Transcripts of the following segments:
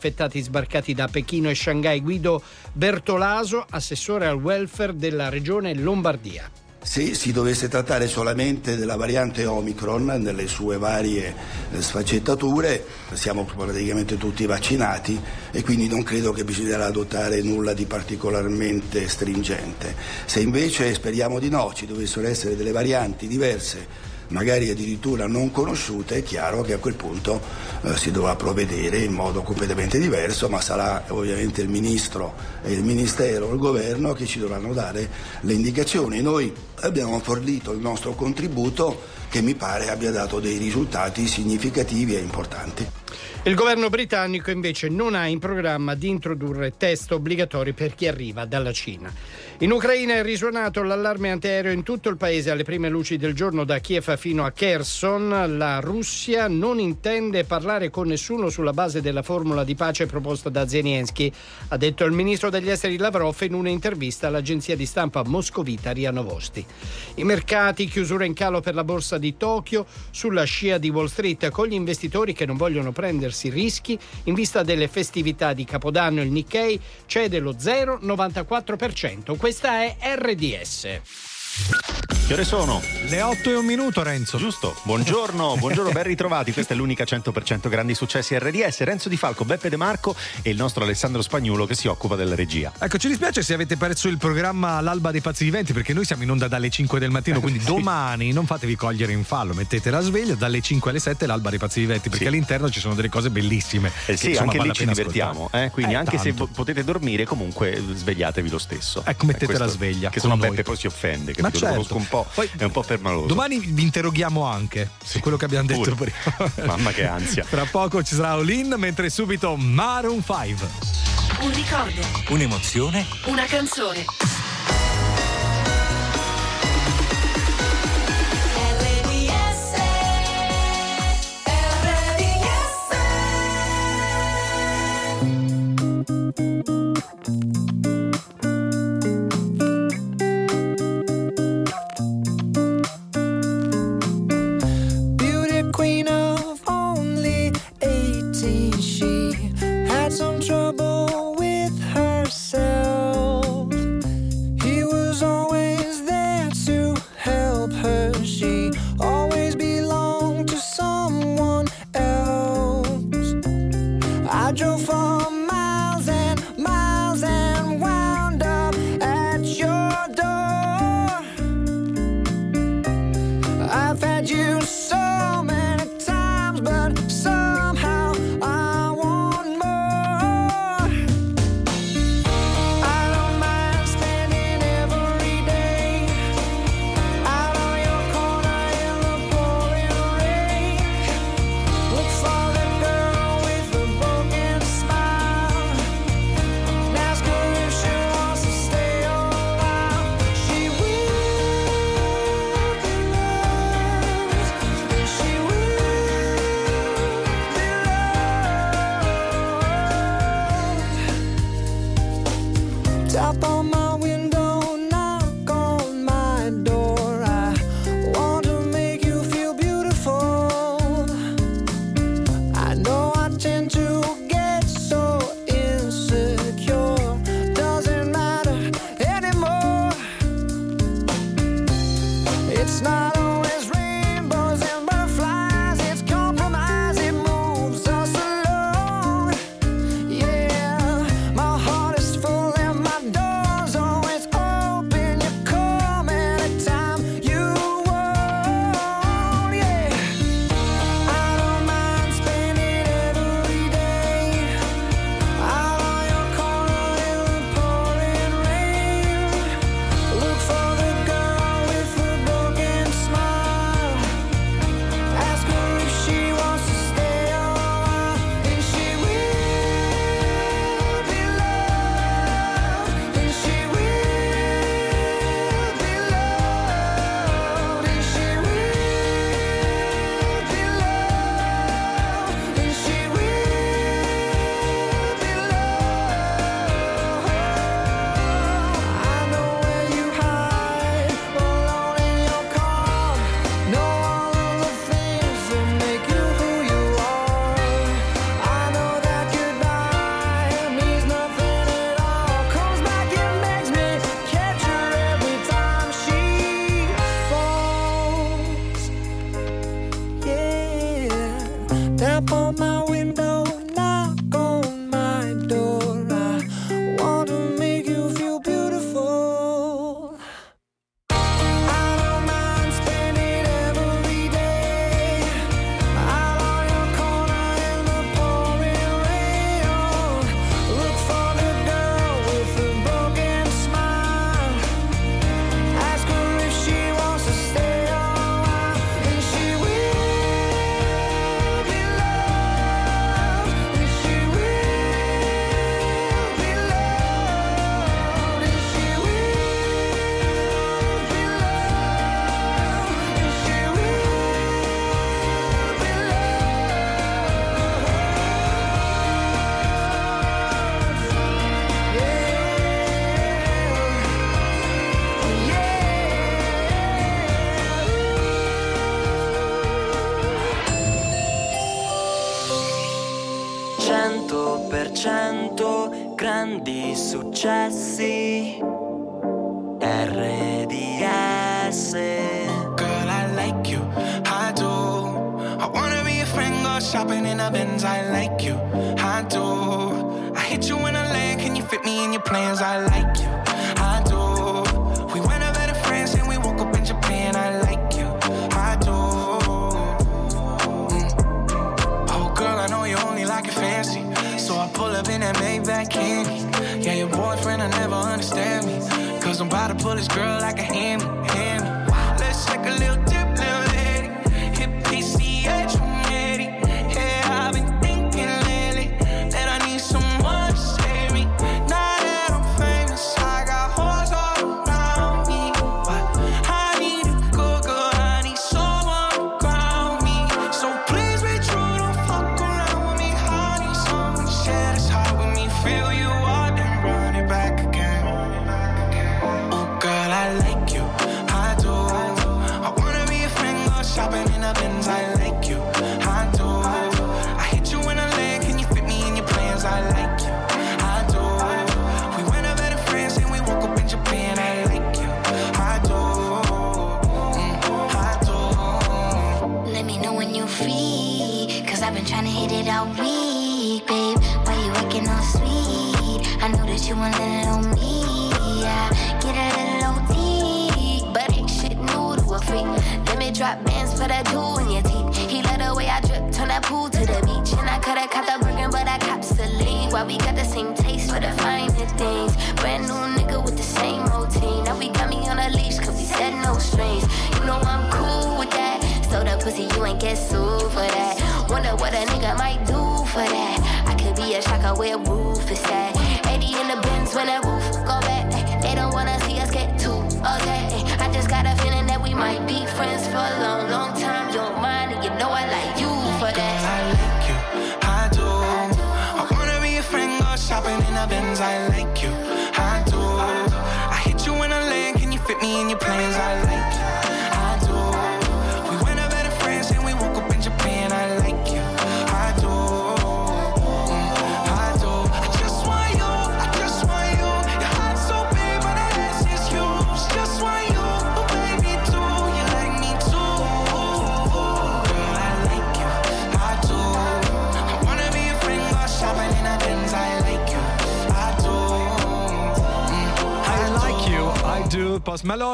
infettati sbarcati da Pechino e Shanghai. Guido Bertolaso, assessore al welfare della regione Lombardia. Se si dovesse trattare solamente della variante Omicron nelle sue varie eh, sfaccettature, siamo praticamente tutti vaccinati e quindi non credo che bisognerà adottare nulla di particolarmente stringente. Se invece speriamo di no, ci dovessero essere delle varianti diverse magari addirittura non conosciute, è chiaro che a quel punto eh, si dovrà provvedere in modo completamente diverso, ma sarà ovviamente il Ministro e il Ministero, il Governo che ci dovranno dare le indicazioni. Noi abbiamo fornito il nostro contributo che mi pare abbia dato dei risultati significativi e importanti. Il governo britannico invece non ha in programma di introdurre test obbligatori per chi arriva dalla Cina. In Ucraina è risuonato l'allarme antiaereo in tutto il paese alle prime luci del giorno da Kiev fino a Kherson. La Russia non intende parlare con nessuno sulla base della formula di pace proposta da Zelensky, ha detto il ministro degli esteri Lavrov in un'intervista all'agenzia di stampa moscovita Ria Novosti. I mercati, chiusura in calo per la borsa di Tokyo, sulla scia di Wall Street con gli investitori che non vogliono prendersi rischi in vista delle festività di Capodanno il Nikkei cede lo 0,94%. Questa è RDS. Che ore sono? Le 8 e un minuto, Renzo. Giusto. Buongiorno, buongiorno, ben ritrovati. Questa è l'unica 100% grandi successi RDS. Renzo Di Falco, Beppe De Marco e il nostro Alessandro Spagnuolo che si occupa della regia. Ecco, ci dispiace se avete perso il programma L'Alba dei Pazzi Viventi perché noi siamo in onda dalle 5 del mattino, quindi sì. domani non fatevi cogliere in fallo, mettete la sveglia dalle 5 alle 7 L'Alba dei Pazzi Viventi perché sì. all'interno ci sono delle cose bellissime. Eh sì, che, insomma, anche lì ci divertiamo, eh? quindi eh, anche tanto. se potete dormire comunque svegliatevi lo stesso. Ecco, mettete la sveglia. Che sennò Beppe poi si offende, capito? Ma certo. Lo conosco un po', Poi, è un po' permaloso. Domani vi interroghiamo anche sì, su quello che abbiamo detto pure. prima. Mamma che ansia. Tra poco ci sarà Olin, mentre subito Maroon 5. Un ricordo. Un'emozione. Una canzone.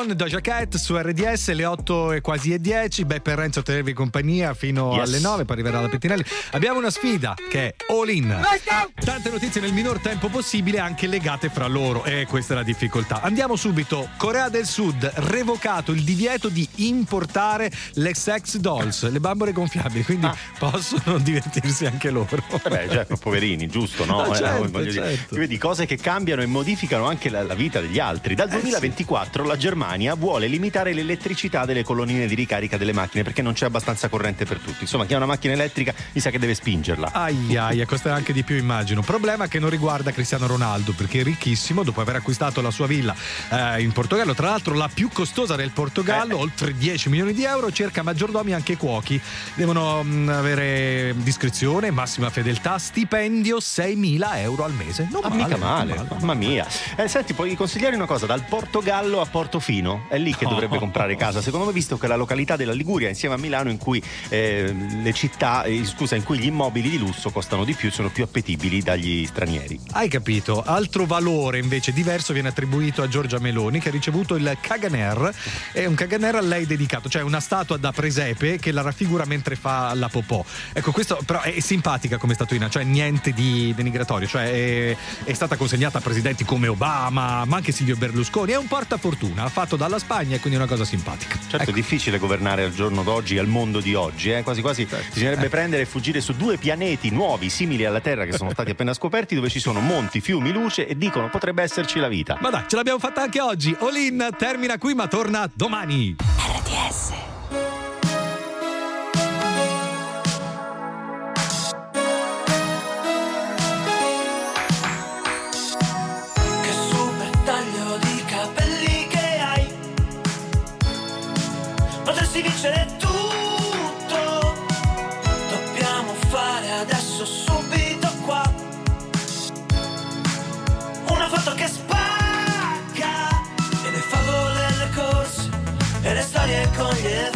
Malone, Doja Cat su RDS, le 8 e quasi e 10. Beppe e Renzo tenervi compagnia fino Yes. alle 9, poi arriverà la Pettinelli. Abbiamo una sfida che è All In. Tante notizie nel minor tempo possibile, anche legate fra loro. E questa è la difficoltà. Andiamo subito. Corea del Sud, revocato il divieto di importare le sex dolls, le bambole gonfiabili, quindi Ah. possono divertirsi anche loro. Vabbè, certo, poverini, giusto, no? Eh, certo, dire, certo. tu vedi cose che cambiano e modificano anche la, la vita degli altri. Dal 2024 la Germania vuole limitare l'elettricità delle colonnine di ricarica delle macchine perché non c'è abbastanza corrente per tutti. Insomma, chi ha una macchina elettrica mi sa che deve spingerla. Ai ai, costerà anche di più immagino. Problema che non riguarda Cristiano Ronaldo perché è ricchissimo dopo aver acquistato la sua villa eh, in Portogallo, tra l'altro la più costosa del Portogallo, Eh. oltre 10 milioni di euro, cerca maggiordomi anche cuochi. Devono mh, avere discrezione, massima fedeltà, stipendio 6.000 euro al mese. Non Ah, male, mica non male, mamma mia. Eh, senti, puoi consigliare una cosa, dal Portogallo a Portofino, è lì che Oh. dovrebbe comprare casa, secondo me, visto che la località della Liguria, insieme a Milano, in cui eh, le città, eh, scusa, in cui gli immobili di lusso costano di più, sono più appetibili dagli stranieri. Hai capito? Altro valore invece diverso viene attribuito a Giorgia Meloni che ha ricevuto il Kaganer. È un Kaganer a lei dedicato, cioè una statua da presepe che la raffigura mentre fa la popò. Ecco, questo però è simpatica come statuina, cioè niente di denigratorio, cioè è, è stata consegnata a presidenti come Obama, ma anche Silvio Berlusconi. È un portafortuna fatto dalla Spagna e quindi è una cosa simpatica. Certo, Ecco. è difficile governare al giorno d'oggi, al mondo di oggi, eh? quasi quasi bisognerebbe prendere e fuggire su due pianeti nuovi, simili alla Terra, che sono stati appena scoperti, dove ci sono monti, fiumi, luce e dicono potrebbe esserci la vita. Ma dai, ce l'abbiamo fatta anche oggi. Olin termina qui ma torna domani. RDS. Che Koniec, koniec.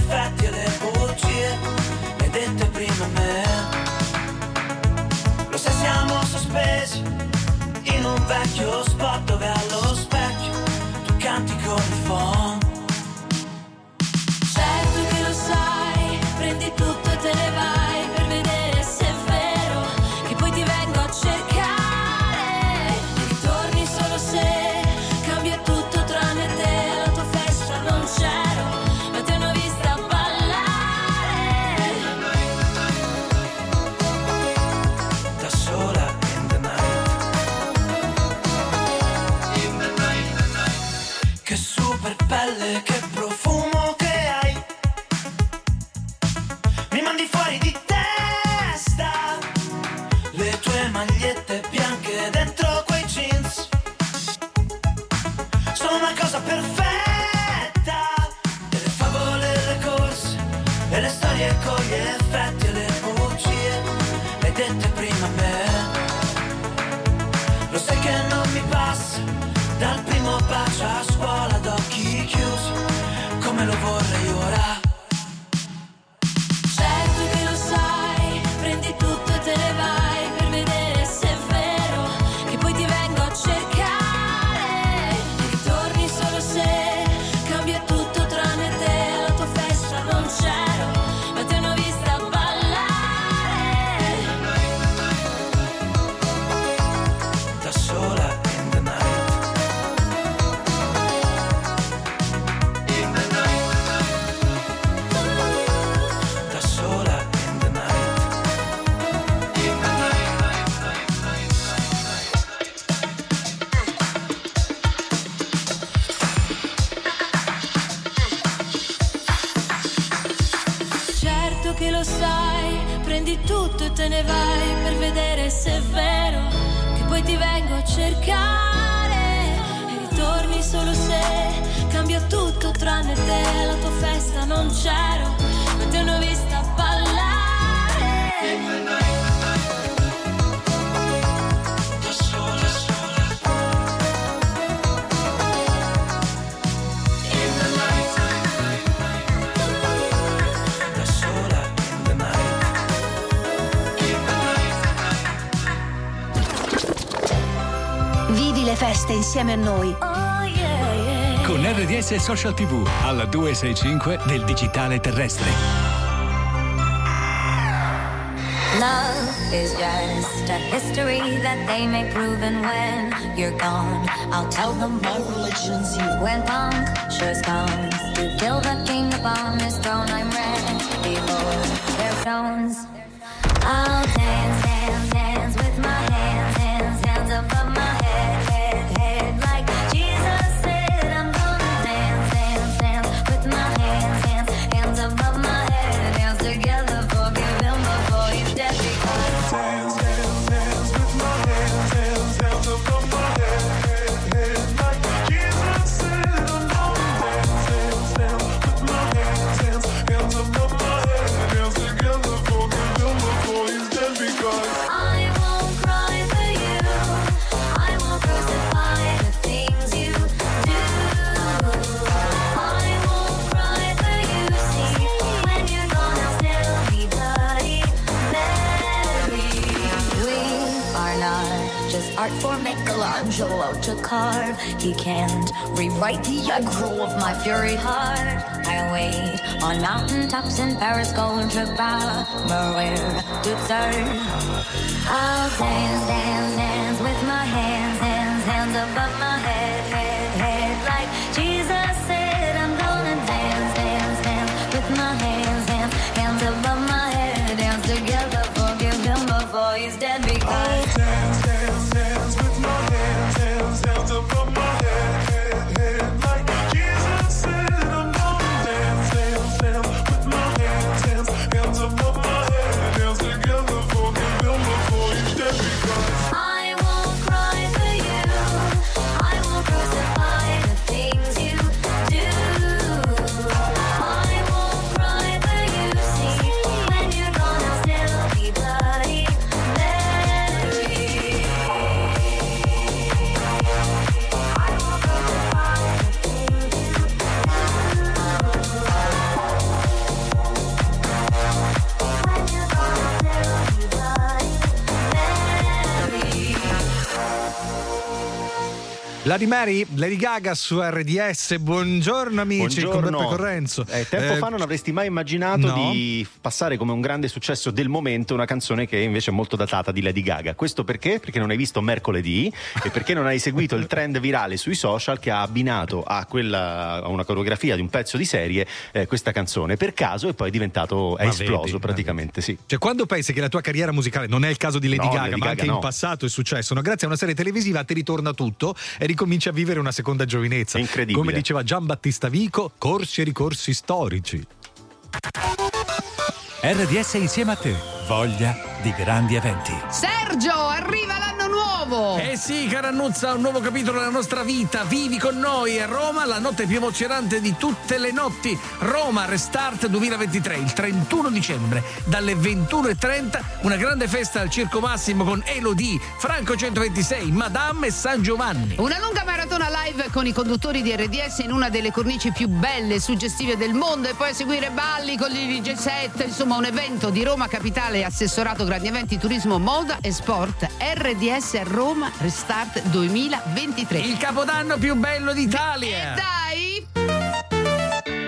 Tranne te, alla tua festa non c'ero, ma ti hanno vista ballare. Le feste insieme a noi. RDS Social TV alla 265 del digitale terrestre. Love is just a history that they may prove, and when you're gone, I'll tell them my religion's you. When punctures comes to kill the king upon his throne, I'm ready for their stones. He can't rewrite the aggro of my fury heart. I wait on mountaintops in Paris, going to Maria to serve. I'll dance, dance, dance Lady Mary, Lady Gaga su RDS, buongiorno amici, con Buongiorno. Beppe Correnzo. Eh, tempo Eh, fa non avresti mai immaginato no. di passare come un grande successo del momento una canzone che invece è molto datata di Lady Gaga. Questo perché? Perché non hai visto mercoledì e perché non hai seguito il trend virale sui social che ha abbinato a, quella, a una coreografia di un pezzo di serie eh, questa canzone per caso e poi è diventato, è Ma esploso vedi, praticamente, sì. Cioè, quando pensi che la tua carriera musicale non è il caso di Lady No, Gaga, Lady ma Gaga anche no. in passato è successo, no? grazie a una serie televisiva ti ritorna tutto e ricominci a vivere una seconda giovinezza. Incredibile. Come diceva Gian Battista Vico, corsi e ricorsi storici. RDS insieme a te. Voglia di grandi eventi. Sergio, arriva l'anno nuovo! Eh sì, cara Annuzza, un nuovo capitolo della nostra vita. Vivi con noi a Roma, la notte più emozionante di tutte le notti. Roma Restart 2023, il 31 dicembre, dalle 21.30, una grande festa al Circo Massimo con Elodie, Franco 126, Madame e San Giovanni. Una lunga maratona live con i conduttori di RDS in una delle cornici più belle e suggestive del mondo e poi a seguire balli con gli DJ set, insomma un evento di Roma Capitale assessorato grandi eventi turismo moda e sport RDS Roma Restart 2023. Il capodanno più bello d'Italia. Dai!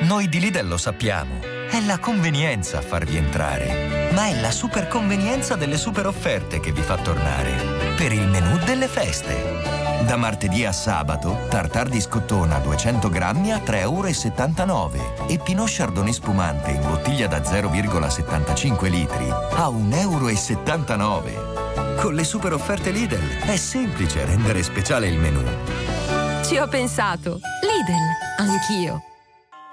Noi di Lidl lo sappiamo. È la convenienza a farvi entrare. Ma è la super convenienza delle super offerte che vi fa tornare. Per il menù delle feste. Da martedì a sabato, tartar di scottona 200 grammi a 3,79 euro e Pinot Chardonnay spumante in bottiglia da 0,75 litri a 1,79 euro. Con le super offerte Lidl è semplice rendere speciale il menù. Ci ho pensato. Lidl, anch'io.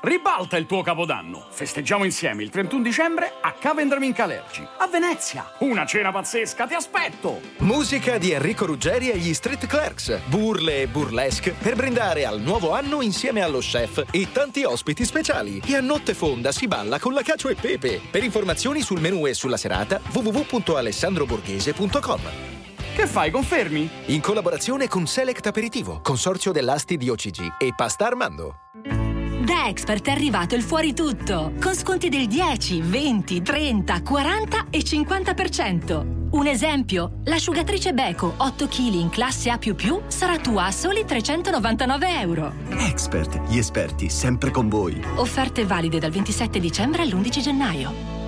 Ribalta il tuo capodanno. Festeggiamo insieme il 31 dicembre a Cavendram Calergi, a Venezia. Una cena pazzesca, ti aspetto! Musica di Enrico Ruggeri e gli Street Clerks, burle e burlesque per brindare al nuovo anno insieme allo chef e tanti ospiti speciali. E a notte fonda si balla con la Cacio e Pepe. Per informazioni sul menù e sulla serata www.alessandroborghese.com. Che fai, confermi? In collaborazione con Select Aperitivo, consorzio dell'Asti di OCG e Pasta Armando. Da Expert è arrivato il fuori tutto, con sconti del 10, 20, 30, 40 e 50%. Un esempio, l'asciugatrice Beko 8 kg in classe A++ sarà tua a soli 399 euro. Expert, gli esperti sempre con voi. Offerte valide dal 27 dicembre all'11 gennaio.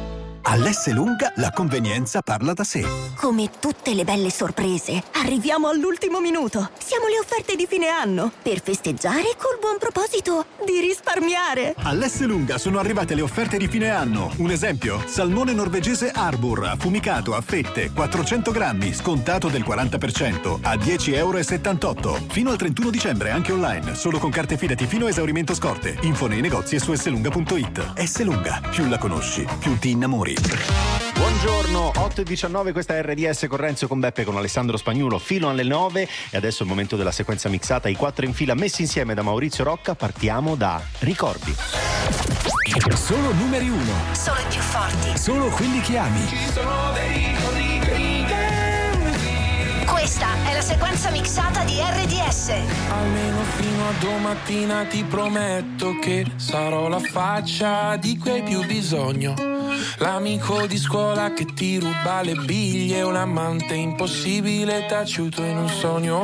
All'S lunga la convenienza parla da sé. Come tutte le belle sorprese, arriviamo all'ultimo minuto. Siamo le offerte di fine anno per festeggiare col buon proposito di risparmiare. All'S lunga sono arrivate le offerte di fine anno. Un esempio: salmone norvegese Arbor, affumicato a fette, 400 grammi, scontato del 40%, a 10,78 euro. Fino al 31 dicembre anche online, solo con carte fidati fino a esaurimento scorte. Info nei negozi e su slunga.it. S lunga, più la conosci, più ti innamori. Buongiorno, 8 e 19, questa è RDS con Renzo con Beppe con Alessandro Spagnuolo fino alle 9 e adesso è il momento della sequenza mixata, i quattro in fila messi insieme da Maurizio Rocca, partiamo da Ricordi. Solo numeri uno. Solo i più forti. Solo quelli che ami. Questa è la sequenza mixata di RDS. Almeno fino a domattina ti prometto che sarò la faccia di cui hai più bisogno. L'amico di scuola che ti ruba le biglie, un amante impossibile taciuto in un sogno.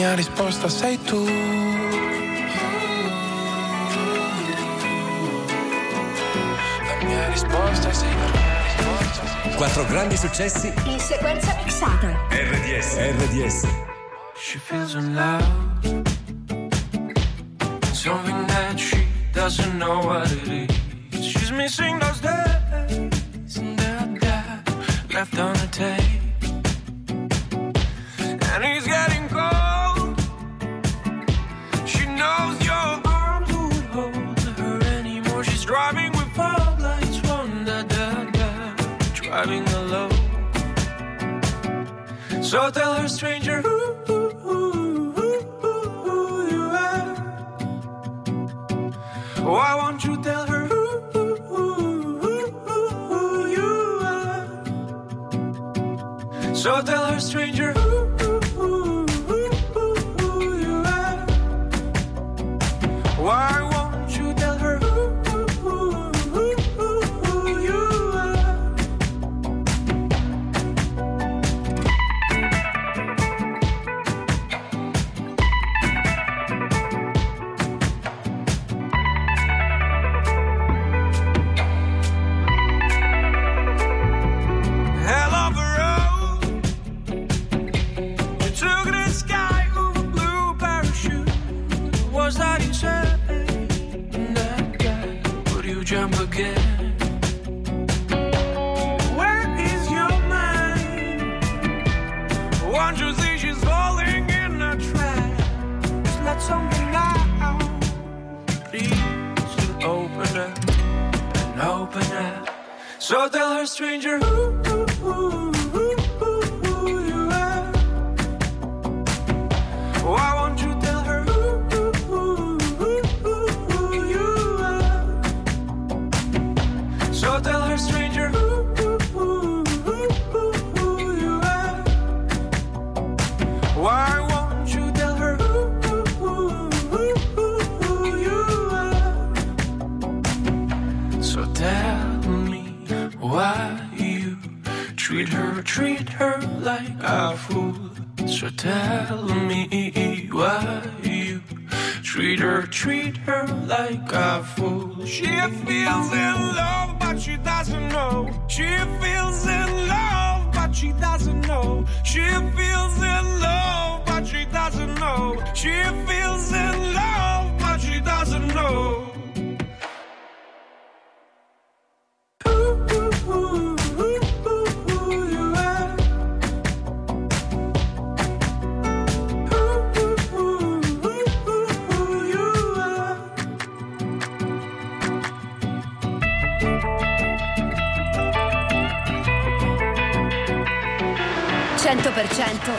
mia risposta sei tu La mia risposta sei sei Quattro grandi successi In sequenza mixata. RDS. RDS. She feels in love. Something that she doesn't know what it is. She's missing those days and that that left on tell her, stranger, who,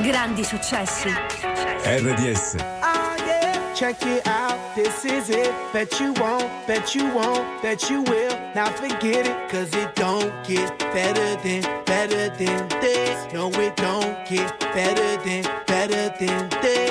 grandi successi. RDS. Oh yeah, check it out. This is it. Bet you won't, bet you won't, bet you will. Now forget it, cause it don't get better than, better than this. No, it don't get better than, better than this.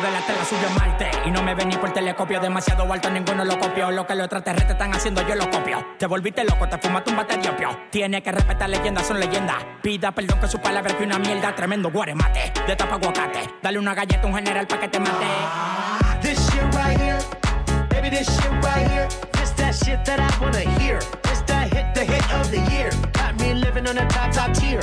de la tela subió Marte. Y no me ven ni por telescopio Demasiado alto, ninguno lo copió. Lo que los extraterrestres están haciendo, yo lo copio. Te volviste loco, te fumaste un bate de opio. Tiene que respetar leyendas, son leyendas Pida perdón que su palabra que una mierda. Tremendo guaremate, de tapa aguacate. Dale una galleta a un general pa' que te mate. This shit right here, baby, this shit right here. This that shit that I wanna hear. This that hit, the hit of the year. Got me living on a top, top tier.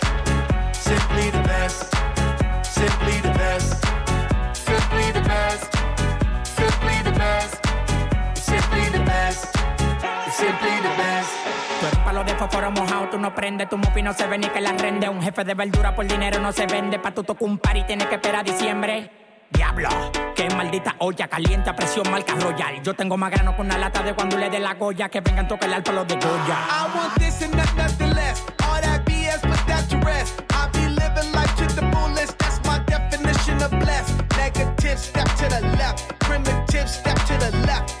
palo de fósforo mojado, tú no prendes, tu mufi no se ve ni que la rende. Un jefe de verdura por dinero no se vende, pa' tu tocar un par y tienes que esperar diciembre. Diablo, qué maldita olla caliente a presión marca royal. Yo tengo más grano con una lata de cuando le dé la goya que vengan tocar el palo de Goya. I want this and not nothing less. All that BS, put that to rest. I be living life to the fullest. That's my definition of blessed. Negative, step to the left. Primitive, step to the left.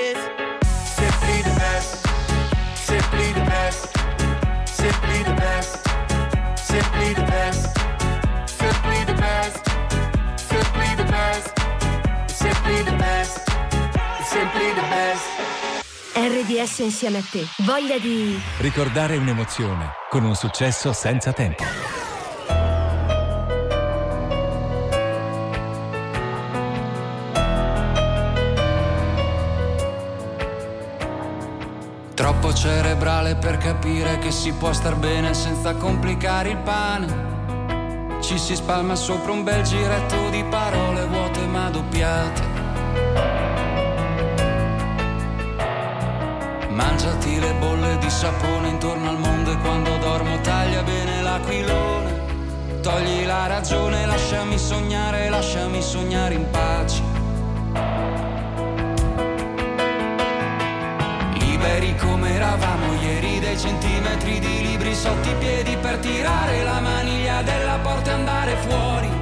RDS insieme a te. Voglia di... Ricordare un'emozione con un successo senza tempo. Troppo cerebrale per capire che si può star bene senza complicare il pane. Ci si spalma sopra un bel giretto di parole vuote ma doppiate. Mangiati le bolle di sapone intorno al mondo e quando dormo taglia bene l'aquilone. Togli la ragione, lasciami sognare, lasciami sognare in pace. Liberi come eravamo ieri, dei centimetri di libri sotto i piedi per tirare la maniglia della porta e andare fuori.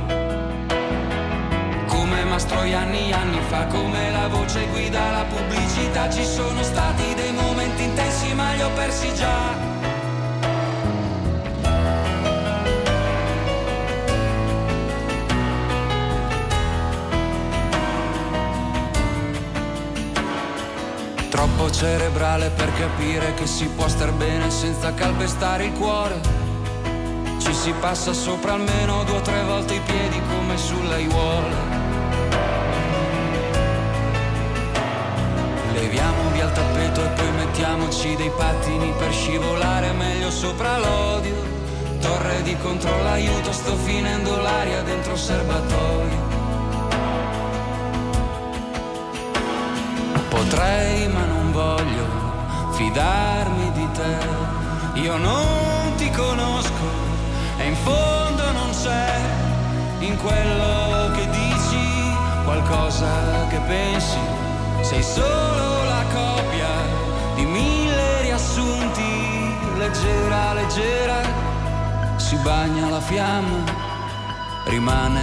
Come Mastroianni anni fa, come la voce guida la pubblicità, ci sono stati dei momenti intensi ma li ho persi già. Troppo cerebrale per capire che si può star bene senza calpestare il cuore. Ci si passa sopra almeno due o tre volte i piedi come sulle aiuole. Tappeto e poi mettiamoci dei pattini per scivolare meglio sopra l'odio. Torre di controllo, aiuto, sto finendo l'aria dentro il serbatoio. Potrei ma non voglio fidarmi di te. Io non ti conosco e in fondo non c'è in quello che dici qualcosa che pensi. Sei solo la copia di mille riassunti, leggera, leggera, si bagna la fiamma, rimane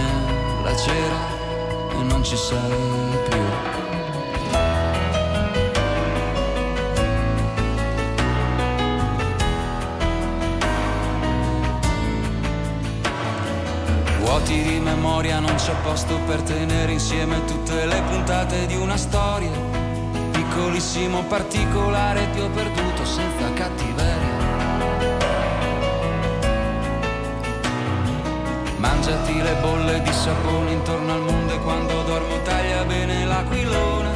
la cera e non ci sei più. Memoria non c'è posto per tenere insieme tutte le puntate di una storia. Piccolissimo particolare ti ho perduto senza cattiveria. Mangiati le bolle di sapone intorno al mondo e quando dormo taglia bene l'aquilone.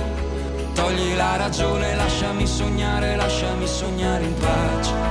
Togli la ragione, lasciami sognare, lasciami sognare in pace.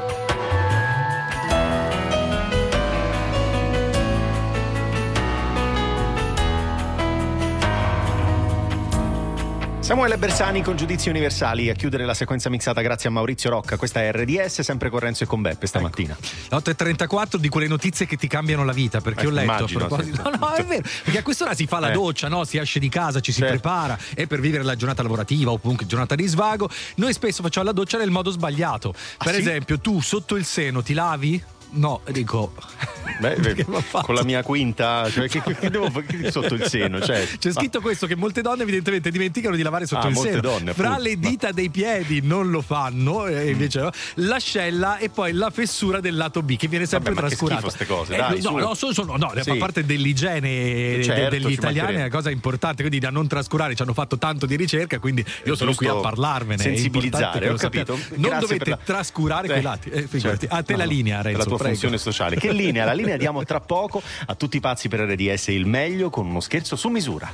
Samuele Bersani con giudizi universali a chiudere la sequenza mixata grazie a Maurizio Rocca. Questa è RDS, sempre con Renzo e con Beppe stamattina. 8.34 di quelle notizie che ti cambiano la vita, perché Eh, ho letto immagino, a proposito. No, no, è vero. Perché a quest'ora si fa la Eh. doccia, no? si esce di casa, ci si Certo. prepara e per vivere la giornata lavorativa o comunque giornata di svago, noi spesso facciamo la doccia nel modo sbagliato. Per sì? esempio, tu sotto il seno ti lavi? No, dico. Beh, con la mia quinta, cioè, che, che devo fare sotto il seno? Cioè, C'è scritto questo che molte donne evidentemente dimenticano di lavare sotto Ah, il molte seno. donne, Fra appunto, le dita dei piedi non lo fanno, e invece l'ascella e poi la fessura del lato B che viene sempre Vabbè, ma trascurata. schifo ste cose, Eh, dai, no, no, sono, sono- no, Sì. fa parte dell'igiene de- Certo, degli ci italiani, è una cosa importante, quindi da non trascurare, ci hanno fatto tanto di ricerca, quindi io sono qui a parlarvene. sensibilizzare, ho capito. Non Grazie dovete la- trascurare Eh, quei lati. Eh, figurati. certo. A te la No, no, linea, Renzo. la tua prego. funzione sociale. Che linea? La linea diamo tra poco a tutti i pazzi per RDS il meglio con uno scherzo su misura.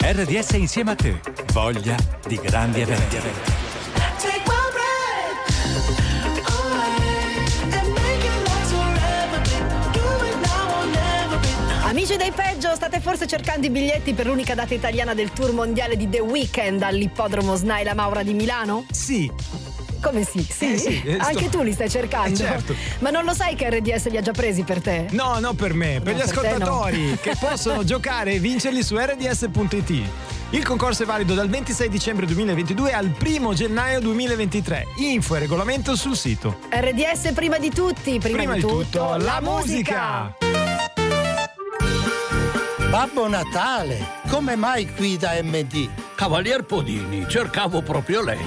RDS insieme a te. Voglia di grandi eventi. Babe. Amici dei peggio, state forse cercando i biglietti per l'unica data italiana del tour mondiale di The Weeknd all'ippodromo Snaila Maura di Milano? Sì. Come sì? Sì, Eh sì, eh, sto- anche tu li stai cercando. Eh, certo. Ma non lo sai che RDS li ha già presi per te? No, no per me, per No, gli per te no. ascoltatori che possono giocare e vincerli su rds.it. Il concorso è valido dal 26 dicembre 2022 al 1 gennaio 2023. Info e regolamento sul sito. RDS prima di tutti, prima, Prima di tutto, la musica. Babbo Natale, come mai qui da MD? Cavalier Podini, cercavo proprio lei.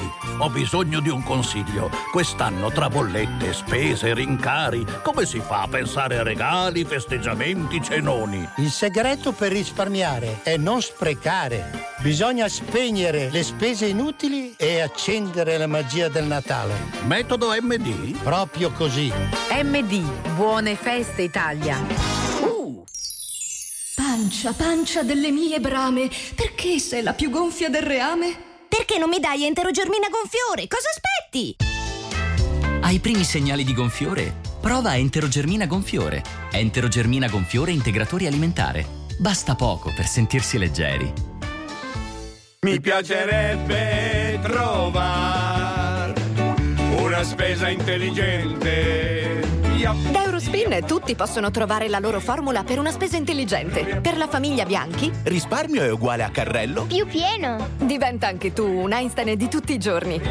Ho bisogno di un consiglio. Quest'anno tra bollette, spese, rincari, come si fa a pensare a regali, festeggiamenti, cenoni? Il segreto per risparmiare è non sprecare. Bisogna spegnere le spese inutili e accendere la magia del Natale. Metodo MD? Proprio così. MD, buone feste Italia. Pancia, pancia delle mie brame, perché sei la più gonfia del reame? Perché non mi dai enterogermina gonfiore? Cosa aspetti? Ai primi segnali di gonfiore, prova Enterogermina Gonfiore. Enterogermina Gonfiore Integratore Alimentare. Basta poco per sentirsi leggeri. Mi piacerebbe trovare una spesa intelligente. Da Eurospin tutti possono trovare la loro formula per una spesa intelligente. Per la famiglia Bianchi Risparmio è uguale a carrello? più pieno. Diventa anche tu un Einstein di tutti i giorni.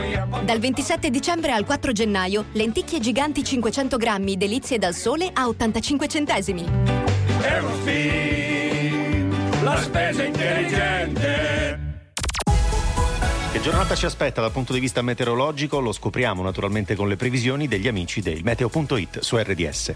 Dal 27 dicembre al 4 gennaio, lenticchie giganti 500 grammi, delizie dal sole a 85 centesimi. Eurospin, la spesa intelligente. Che giornata ci aspetta dal punto di vista meteorologico? Lo scopriamo naturalmente con le previsioni degli amici del meteo.it su RDS.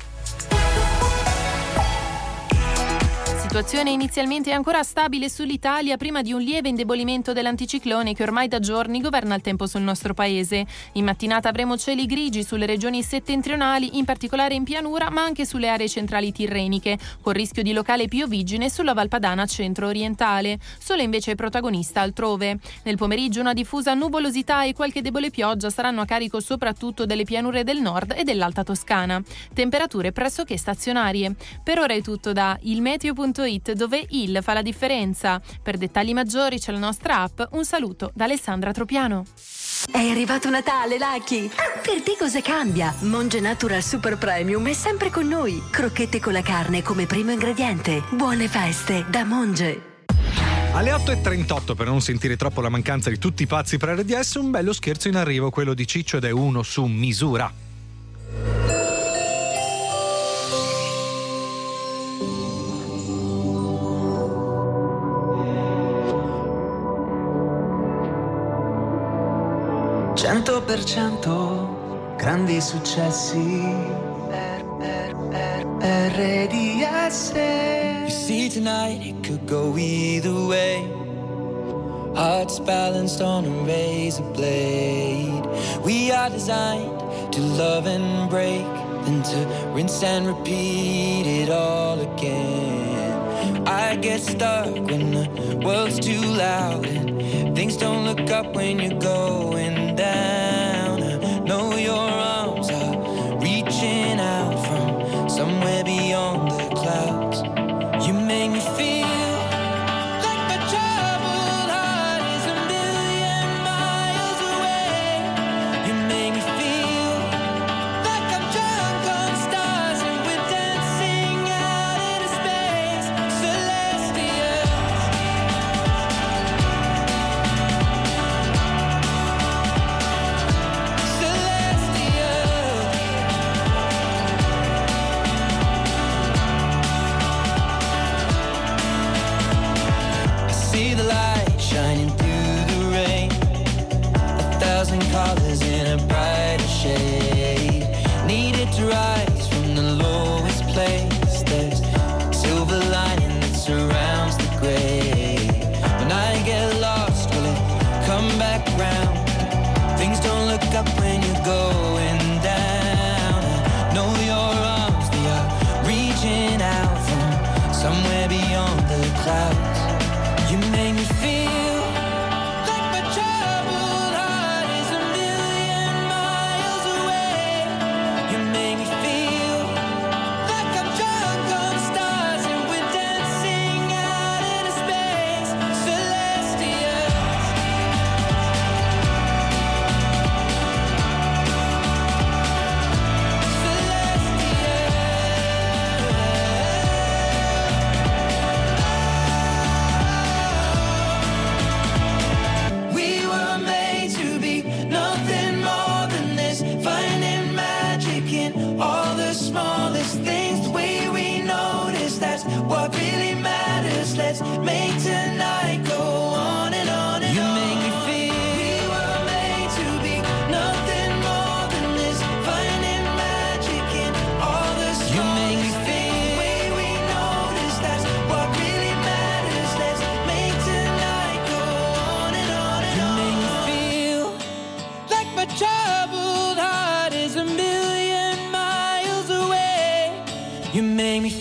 Situazione inizialmente ancora stabile sull'Italia prima di un lieve indebolimento dell'anticiclone che ormai da giorni governa il tempo sul nostro paese. In mattinata avremo cieli grigi sulle regioni settentrionali, in particolare in pianura, ma anche sulle aree centrali tirreniche, con rischio di locale pioviggine sulla Valpadana centro-orientale. Sole invece è protagonista altrove. Nel pomeriggio una diffusa nuvolosità e qualche debole pioggia saranno a carico soprattutto delle pianure del nord e dell'Alta Toscana. Temperature pressoché stazionarie. Per ora è tutto da ilmeteo.it dove il fa la differenza. Per dettagli maggiori c'è la nostra app. Un saluto da Alessandra Tropiano. È arrivato Natale, Lucky! Per te cosa cambia? Monge Natural Super Premium è sempre con noi. Crocchette con la carne come primo ingrediente. Buone feste da Monge. Alle 8.38, per non sentire troppo la mancanza di tutti i pazzi per RDS, un bello scherzo in arrivo, quello di Ciccio ed è uno su misura. 100% grandi successi. RDS. You see, tonight it could go either way. Hearts balanced on a razor blade. We are designed to love and break, then to rinse and repeat it all again. I get stuck when the world's too loud and things don't look up when you're going down.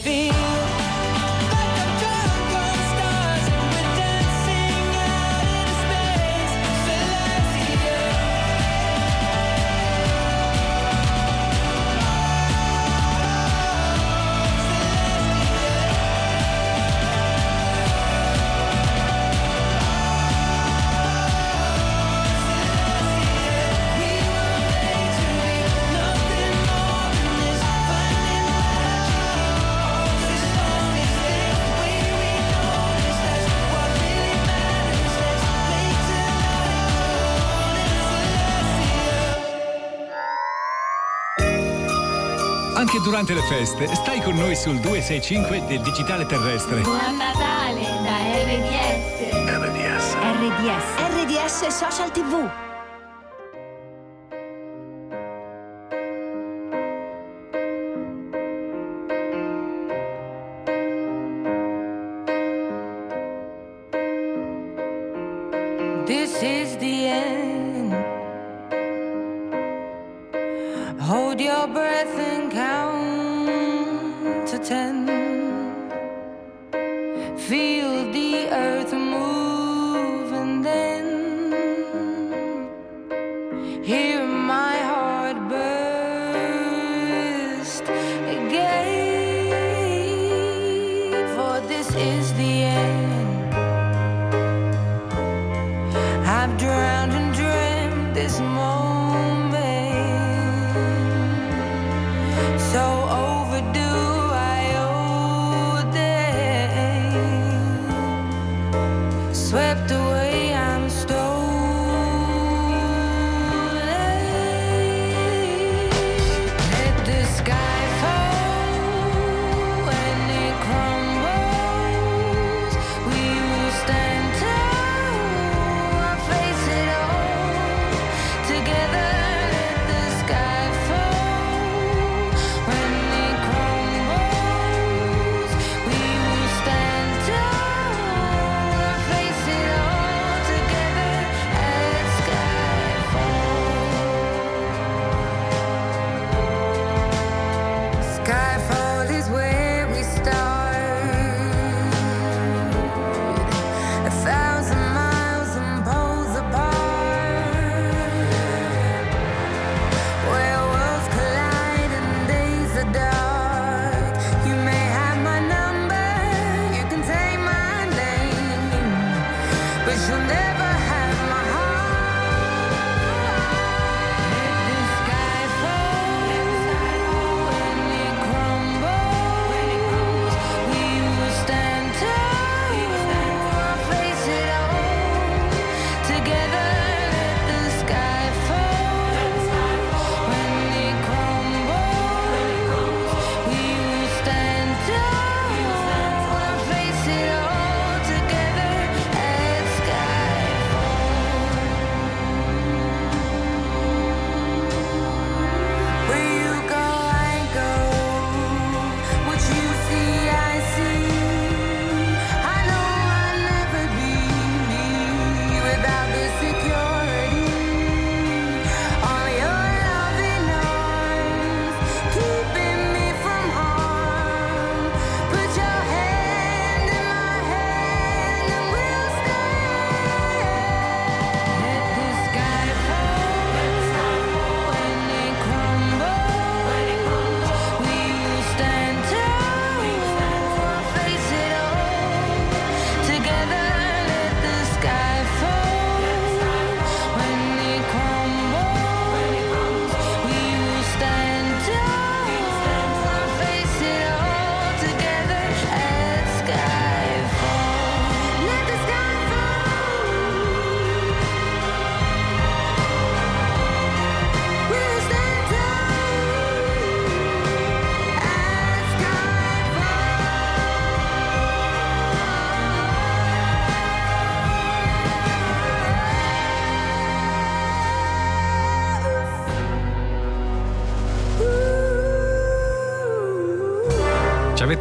feel. durante le feste, stai con noi sul 265 del digitale terrestre. Buon Natale da RDS. RDS. RDS. RDS Social TV.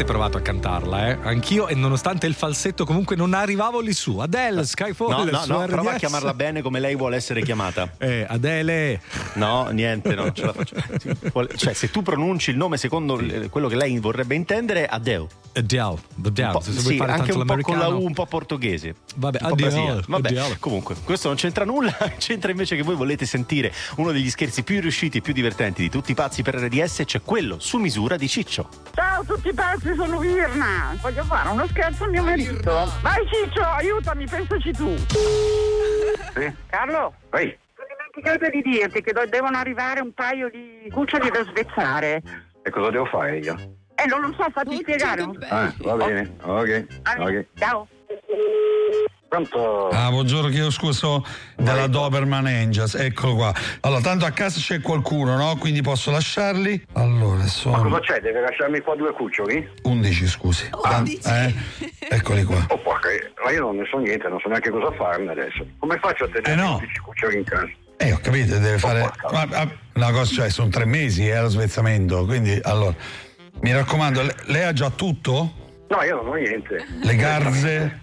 Avete provato a cantarla, eh? Anch'io, e nonostante il falsetto, comunque non arrivavo lì su. Adele, Skyfall. No, no, no, prova a chiamarla bene come lei vuole essere chiamata. Eh, Adele. No, niente, no, non ce la faccio. Cioè, se tu pronunci il nome secondo quello che lei vorrebbe intendere, Adele. Adele, Adele. Un po', se sì, fare anche tanto un po' con la. U, un po' portoghese. Vabbè, un po' Adele, brasiliano. Vabbè, Adele. comunque, questo non c'entra nulla. C'entra invece che voi volete sentire uno degli scherzi più riusciti e più divertenti di tutti i pazzi per RDS, cioè quello su misura di Ciccio. Ciao a tutti pazzi, sono Virna. Voglio fare uno scherzo a mio marito. Vai Ciccio, aiutami, pensaci tu. Carlo? Ehi, Sono dimenticato di dirti che devono arrivare un paio di cuccioli da svezzare. e cosa devo fare io? Eh, non lo so, fatti spiegare. Ah, va bene, ok, ok. Ciao. Pronto? Ah, buongiorno, chiedo scusa sono della Doberman Angels, eccolo qua. Allora, tanto a casa c'è qualcuno, no? Quindi posso lasciarli? Allora, Ma sono cosa c'è? Deve lasciarmi qua due cuccioli? 11, scusi. Tan- eh? Eccoli qua. Oh, porca, ma io non ne so niente, non so neanche cosa farne adesso. Come faccio a tenere Eh, no. 11 cuccioli in casa? Eh, ho capito, deve fare. Ma, ma, una cosa, cioè, sono tre mesi eh, lo svezzamento, quindi allora. Mi raccomando, le- lei ha già tutto? No, io non ho niente. Le garze?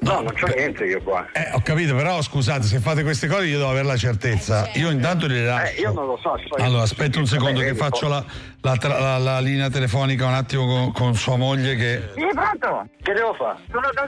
No, non c'ho niente io qua. Eh, ho capito, però scusate, se fate queste cose io devo avere la certezza. Io intanto li lascio. Eh, io non lo so. so io- Allora, aspetta un secondo che faccio la, la tra- la- la linea telefonica un attimo con, con sua moglie che... Sì, pronto? Che devo fare? Sono da?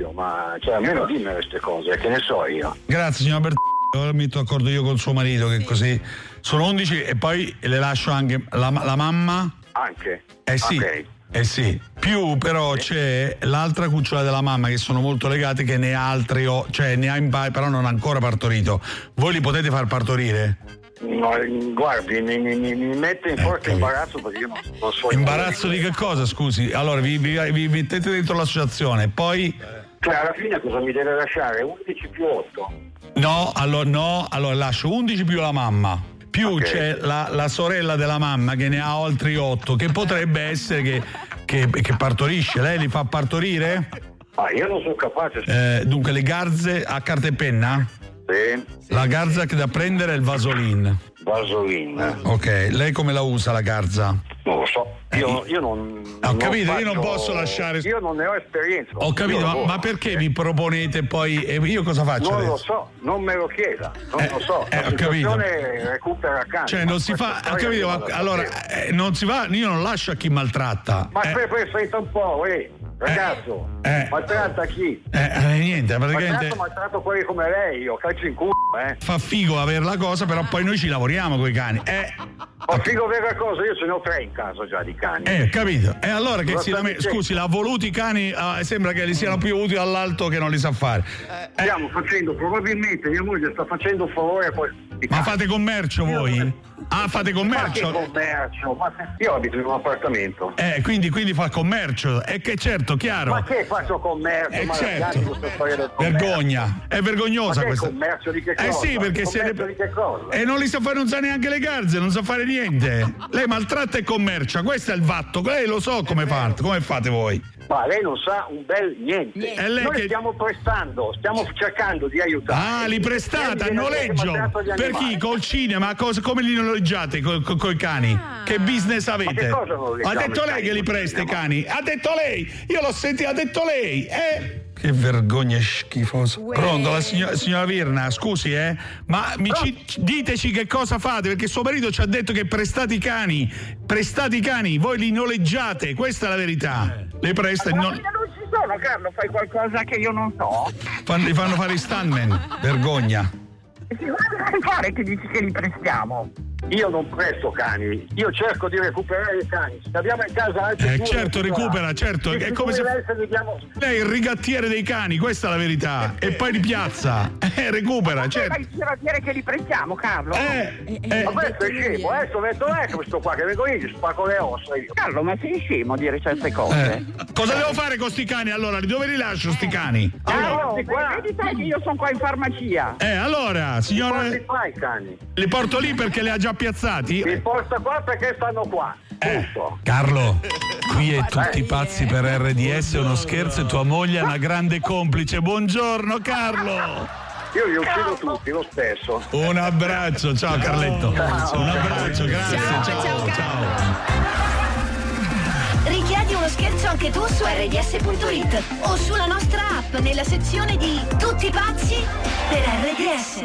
Io, ma cioè, almeno dimmi queste cose, che ne so io. Grazie signor Bertini, ora mi d'accordo io con suo marito che così... Sono 11 e poi le lascio anche la, la mamma. Anche? Eh sì. Ok. Eh sì, più però c'è l'altra cucciola della mamma che sono molto legate che ne ha altri, o- cioè ne ha in pa- però non ha ancora partorito. Voi li potete far partorire? No, guardi, mi, mi- mi- mette in forte imbarazzo perché io non, non so. Imbarazzo di che cosa, scusi? Allora vi, vi- vi mettete dentro l'associazione, poi... Cioè, alla fine cosa mi deve lasciare? 11 più 8. No, allora, no, allora lascio 11 più la mamma. Più c'è la, la sorella della mamma che ne ha altri 8, che potrebbe essere che, che- che partorisce. Lei li fa partorire? Ah, io non sono capace. Eh, dunque, le garze a carta e penna? Sì. La garza che da prendere è il vasolin. Vasolin. Ok, lei come la usa la garza? Non lo so. Io, io non. Eh, Ho capito, io non faccio- posso lasciare- Io non ne ho esperienza. Ho capito, ma, ma perché vi proponete poi... io cosa faccio Non lo adesso? so, non me lo chieda, non lo so. eh, La ho capito. recupera cani. Cioè, non si fa... Ho capito, ma allora, eh, non si fa... Io non lascio a chi maltratta. Ma Eh, aspetta un po', eh, ragazzo. Eh. Maltratta chi? eh, eh, niente, praticamente... Maltratto, maltratto quelli come lei, io calcio in culo, eh. Fa figo avere la cosa, però poi noi ci lavoriamo con i cani. Eh, Ma figo vera cosa, io ce ne ho tre in casa già di cani. eh, capito? E allora che si lame-? Scusi, l'ha voluti i cani, ah, sembra che li siano più utili all'alto che non li sa fare. Stiamo facendo, probabilmente mia moglie sta facendo un favore poi. Ma fate commercio voi? Ah, fate Ma che commercio? commercio? Ma io abito in un appartamento. Eh, quindi, quindi fa commercio. E che certo, chiaro. Ma che faccio commercio? Eh, ma certo. Vergogna, è vergognosa Ma che questa. commercio di che cosa? Eh sì, perché se Commercio di che cosa? E non li sa fare, non sa neanche le garze, non sa fare niente. Lei maltratta e commercia, questo è il vatto. Lei lo so come fate, come fate voi. Ma lei non sa un bel niente. È lei Noi che- stiamo prestando, stiamo cercando di aiutare. Ah, li prestate a noleggio? Per chi? Col cinema? Cosa- come li noleggiate con i cani? Che business avete? che Ha detto lei che li presta i cani? Ha detto lei! Io l'ho sentito, ha detto lei! Eh? Che vergogna schifosa. Pronto, la signora, signora Virna, scusi, eh? Ma ci- diteci che cosa fate, perché suo marito ci ha detto che prestate i cani. Prestate i cani, voi li noleggiate, questa è la verità. Le presta e non. ci sono, Carlo, fai qualcosa che io non so. Fanno, li fanno fare i stuntman. Vergogna. E si cosa fare che dici che li prestiamo? Io non presto cani, io cerco di recuperare i cani. Se abbiamo in casa altri Eh, due, certo, recupera, certo, è come se- lei diamo- Lei è il rigattiere dei cani, questa è la verità. E poi li piazza. Eh, recupera, Ma certo. il giro a dire che li prestiamo, Carlo? Eh, Ma questo è scemo, adesso metto lei questo qua che vengo io, gli spacco le ossa io. Carlo, ma sei scemo a dire certe cose? Eh, Cosa devo fare con sti cani allora? Li- Dove li lascio sti cani? Carlo, vedi sai che io sono qua in farmacia. Eh, allora, signora. Li fai i cani? Li porto lì perché li ha già già piazzati. Li qua perché stanno qua. Eh, Carlo, qui è eh, tutti eh. pazzi per RDS, è uno scherzo e tua moglie è una grande complice. Buongiorno Carlo! Io li uccido tutti lo stesso. Un abbraccio, ciao Carletto. Ciao. Un abbraccio, grazie. Ciao, ciao, ciao. ciao. Richiedi uno scherzo anche tu su rds.it o sulla nostra app nella sezione di Tutti pazzi per RDS.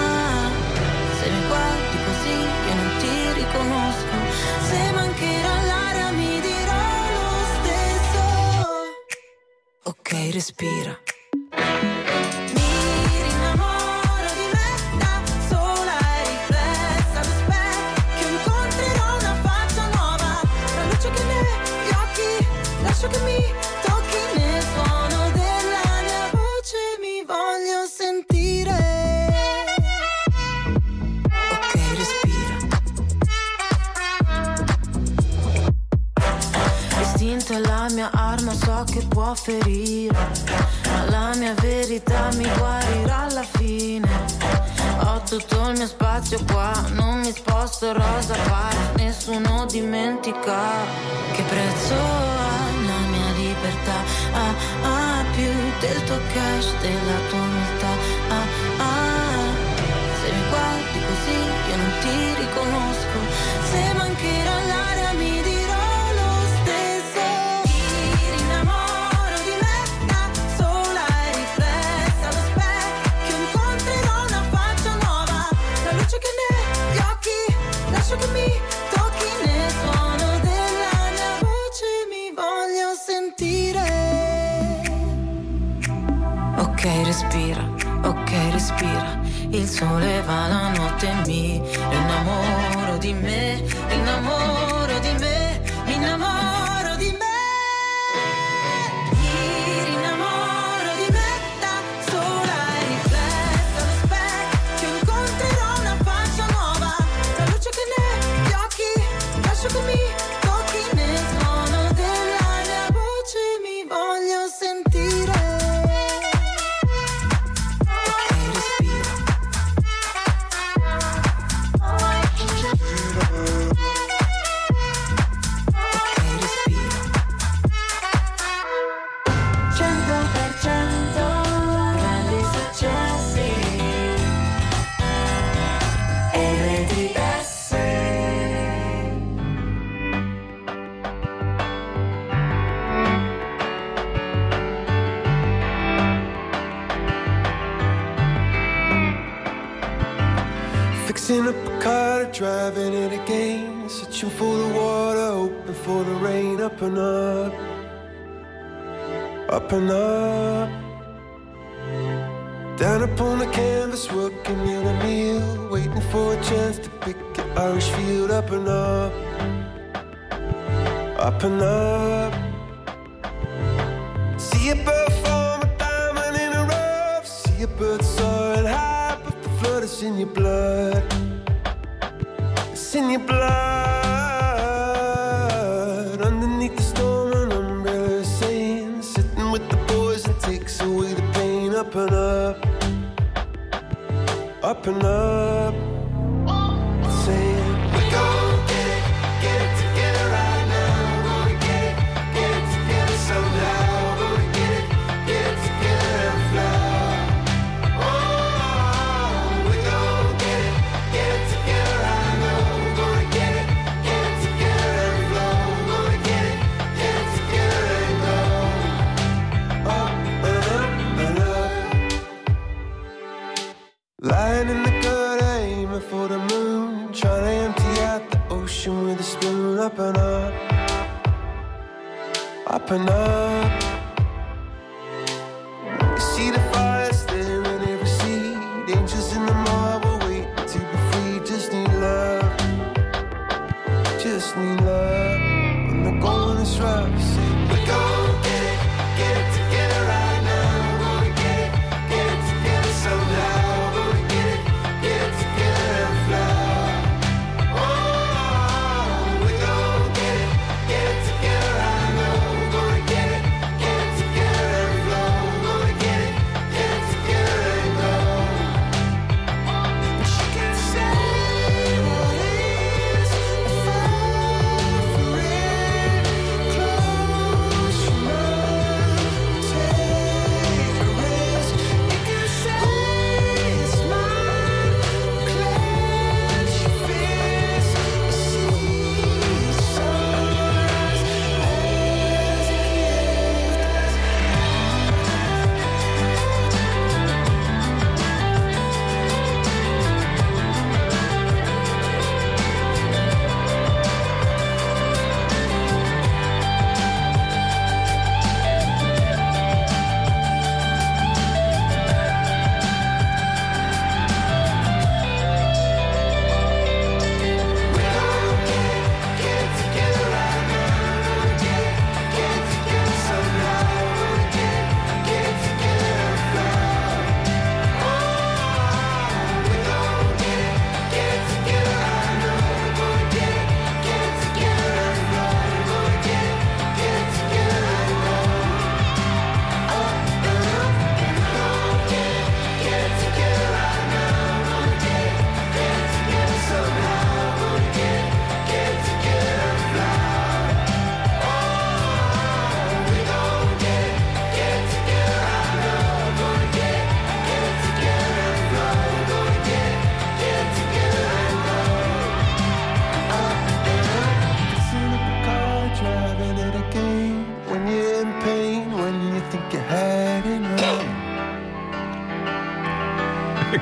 Ok, respira. Questa è la mia arma, so che può ferire, ma la mia verità mi guarirà alla fine. Ho tutto il mio spazio qua, non mi sposto rosa qua. nessuno dimentica che prezzo ha la mia libertà, ha, ah, più del tuo cash, della tua meal, waiting for a chance to pick your Irish field up and up, up and up. See a bird form a diamond in a rough. See a bird soaring high, but the flood is in your blood. It's in your blood. up and up. open up.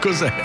because they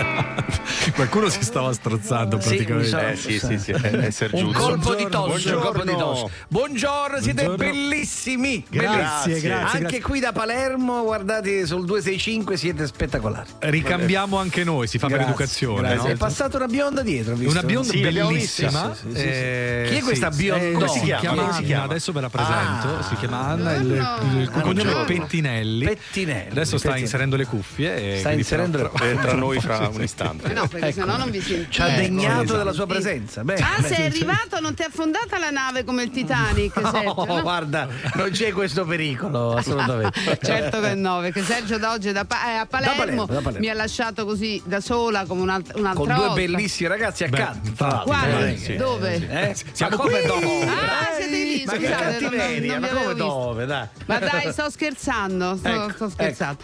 Qualcuno si stava strozzando Sì, praticamente. sono- Eh sì, sì, sì, è, è Sergiuso. Un colpo di tosse, Buongiorno. un colpo di tosse. Buongiorno, siete Buongiorno. bellissimi. Grazie, grazie, Anche grazie. qui da Palermo, guardate sul 265 siete spettacolari. Ricambiamo anche noi, si fa per educazione. È passata una bionda dietro? Una bionda Sì, bellissima. sì, sì, sì, sì. eh, Chi è questa sì, eh, Come si chiama adesso ve la presento. Ah. si chiama Anna, il, il, il cognome è. Pettinelli. Pettinelli. Adesso sta Pettinelli. inserendo le cuffie. E Sta inserendo Eh, tra noi fra un istante. No, perché sennò non vi sentite. Ci ha degnato esatto. della sua presenza. Beh, Ah, beh. sei arrivato, non ti è affondata la nave come il Titanic, Sergio? No, no? guarda, non c'è questo pericolo, assolutamente. Certo che no, perché Sergio da oggi è da Pa- è a Palermo, Palermo, da Palermo. mi ha lasciato così da sola come un'altra, un'altra Con due volta. bellissimi ragazzi Beh, accanto. Quali? eh, sì. Dove? Eh? Siamo ma come qui! dove? Ah, siete lì, scusate, non- non come dove? Dai. Ma dai, sto scherzando, sto, Ecco, sto scherzando.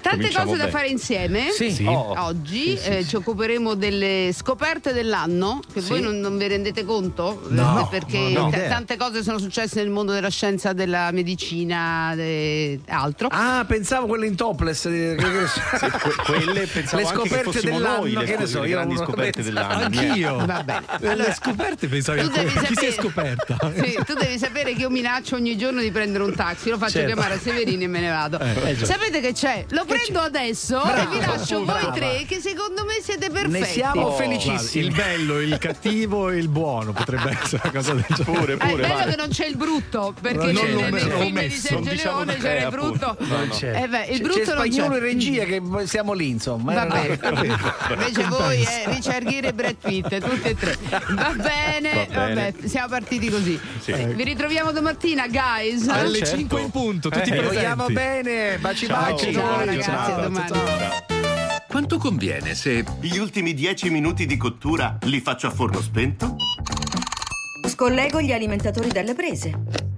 Tante Cominciamo cose da bene. fare insieme. Sì. Sì. Oh. Oggi eh, ci occuperemo delle scoperte dell'anno, che Sì. voi non, non vi rendete conto, No, Eh, perché no, no. t- idea. tante cose sono successe nel mondo della scienza, della medicina e altro. Ah, pensavo quelle in topless. eh, che- che- Sì, que- quelle pensavo le anche che scoperte dell'anno, noi le, che ne so, le io grandi non scoperte dell'anno. Anch'io. Va bene. Le Allora, scoperte pensavo tu devi chi si è sapere- scoperta? Sì, tu devi sapere che io minaccio ogni giorno di prendere un taxi, lo faccio Certo. chiamare a Severini e me ne vado. eh, già. Sapete che c'è? Lo prendo adesso Brava, e vi lascio voi tre che secondo me siete perfetti. Ne siamo Oh, felicissimi. guarda, il bello, il cattivo e il buono potrebbe essere una cosa del genere. Pure, Eh, è pure, bello vai. che non c'è il brutto, perché Non nel, nel film di. Sergio Non diciamo Leone c'era il te, brutto. No, no. C'è. Eh beh, il C'è- brutto c'è non spagnolo c'è. in regia che siamo lì, insomma. eh, Va non è- bene. Invece voi eh, Richard Gere e Brad Pitt, tutti e tre. Va bene, Va bene. vabbè, siamo partiti così. Sì. Eh, Vi ritroviamo domattina, guys. Alle certo. 5 in punto, tutti Eh, presenti. vogliamo bene, baci Ciao. baci. Ciao ragazzi, a domani. Quanto conviene se gli ultimi 10 minuti di cottura li faccio a forno spento? Scollego gli alimentatori dalle prese.